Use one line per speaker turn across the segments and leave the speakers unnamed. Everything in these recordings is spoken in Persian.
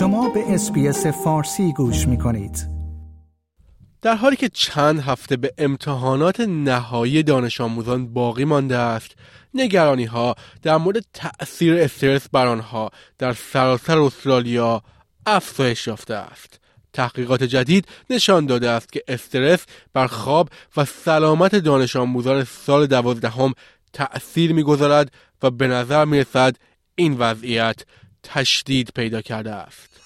شما به اسپیس فارسی گوش می کنید.
در حالی که چند هفته به امتحانات نهایی دانش آموزان باقی مانده است نگرانی ها در مورد تأثیر استرس بر آنها در سراسر استرالیا افزایش یافته است تحقیقات جدید نشان داده است که استرس بر خواب و سلامت دانش آموزان سال دوازدهم تأثیر می‌گذارد و به نظر می رسد این وضعیت تشدید پیدا کرده است.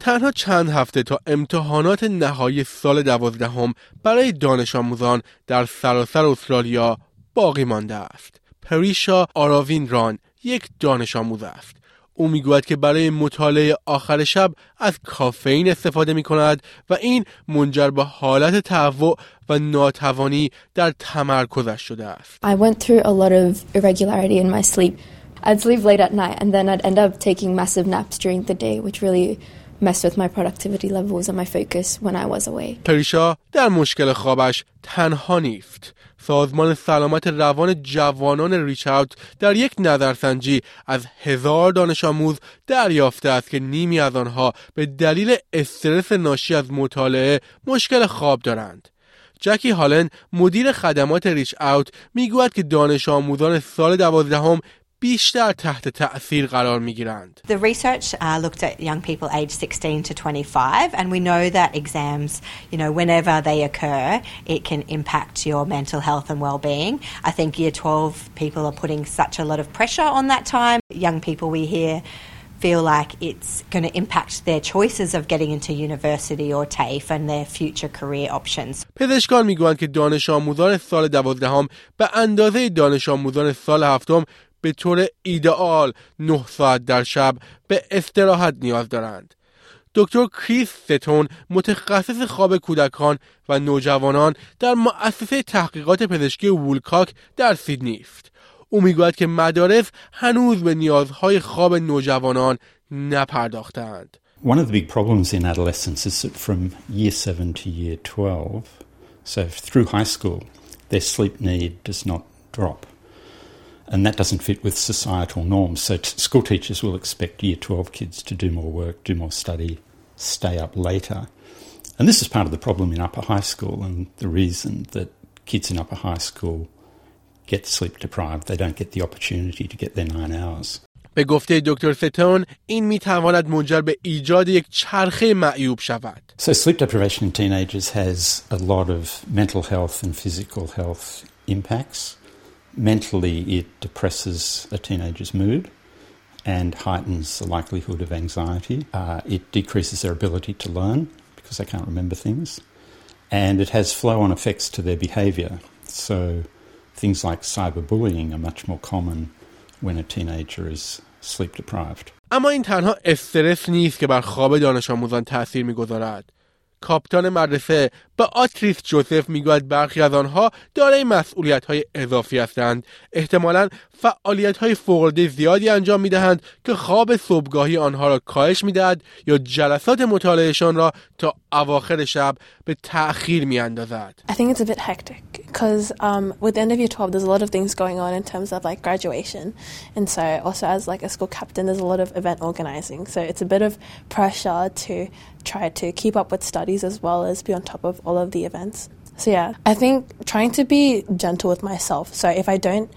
تنها چند هفته تا امتحانات نهایی سال دوازدهم برای دانش آموزان در سراسر استرالیا باقی مانده است. پریشا آراوین ران یک دانش آموز است. او می‌گوید که برای مطالعه آخر شب از کافئین استفاده می کند و این منجر به حالت تهوع و ناتوانی در تمرکزش شده است.
I went through a lot of irregularity in my sleep. I'd sleep late at night and then I'd end up taking massive naps during the day which really messed with my productivity levels and my focus when I was awake.
پریشا در مشکل خوابش تنها نیست. سازمان سلامت روان جوانان ریچاوت در یک نظرسنجی از هزار دانش آموز دریافته است که نیمی از آنها به دلیل استرس ناشی از مطالعه مشکل خواب دارند. جکی هالن مدیر خدمات ریچ اوت می‌گوید که دانش آموزان سال دوازدهم بیشتر تحت تأثیر قرار می گیرند.
The research uh, looked at young people aged 16 to 25 and we know that exams, you know, whenever they occur, it can impact your mental health and well-being. I think year 12 people are putting such a lot of pressure on that time. Young people we hear feel like it's going to impact their choices of getting into university or TAFE and their future career options.
پزشکان میگویند که دانش آموزان سال دوازدهم به اندازه دانش آموزان سال هفتم به طور ایدئال 9 ساعت در شب به استراحت نیاز دارند. دکتر کریس ستون متخصص خواب کودکان و نوجوانان در مؤسسه تحقیقات پزشکی وولکاک در سیدنی است. او می‌گوید که مدارس هنوز به نیازهای خواب نوجوانان نپرداختند.
One of the big problems in adolescence is that from year 7 to year 12, so through high school, their sleep need does not drop. and that doesn't fit with societal norms. So t- school teachers will expect year 12 kids to do more work, do more study, stay up later. And this is part of the problem in upper high school and the reason that kids in upper high school get sleep deprived. They don't get the opportunity to get their nine hours.
به گفته دکتر ستون این می تواند منجر به ایجاد یک چرخه معیوب شود.
So sleep deprivation in teenagers has a lot of mental health and physical health impacts. Mentally, it depresses a teenager's mood and heightens the likelihood of anxiety. Uh, it decreases their ability to learn because they can't remember things. And it has flow on effects to their behaviour. So things like cyberbullying are much more common when a teenager is sleep deprived.
اما این تنها استرس نیست که بر خواب دانش آموزان تاثیر میگذارد کاپیتان مدرسه به آتریس جوزف می‌گوید برخی از آنها دارای مسئولیت های اضافی هستند. احتمالا فعالیت های فوقالعاده زیادی انجام می‌دهند که خواب صبحگاهی آنها را کاهش می‌دهد یا جلسات مطالعهشان را تا اواخر شب به تأخیر میاندازد.
Because um, with the end of year 12 there's a lot of things going on in terms of like graduation and so also as like a school captain there's a lot of event organizing so it's a bit of pressure to try to keep up with studies as well as be on top of all of the events. So yeah, I think trying to be gentle with myself. So if I don't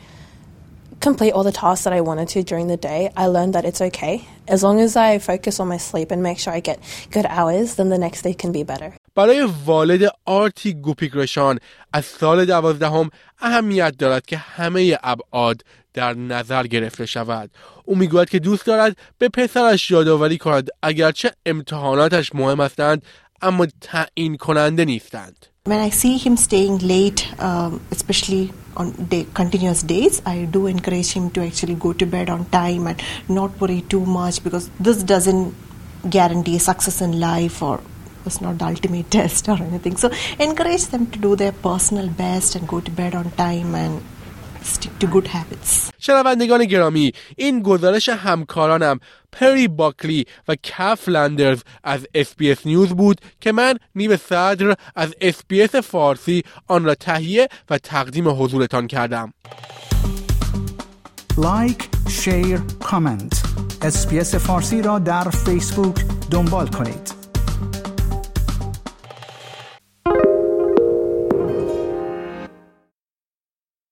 complete all the tasks that I wanted to during the day, I learned that it's okay. As long as I focus on my sleep and make sure I get good hours, then the next day can be better.
برای والد آرتی گوپیگرشان از سال دوازدهم اهمیت دارد که همه ابعاد در نظر گرفته شود او میگوید که دوست دارد به پسرش یادآوری کند اگرچه امتحاناتش مهم هستند اما تعیین کننده نیستند
When I see him staying late, um, especially on day, continuous days, I do encourage him to actually go to bed on time and not worry too much because this doesn't guarantee success in life or it's not the ultimate test or anything. So encourage them to do their personal best and go to bed on time and stick to good habits.
شنوندگان گرامی این گزارش همکارانم پری باکلی و کف لندرز از اسپیس نیوز بود که من نیو صدر از اسپیس فارسی آن را تهیه و تقدیم حضورتان کردم.
like share comment SBS فارسی را در فیسبوک دنبال کنید.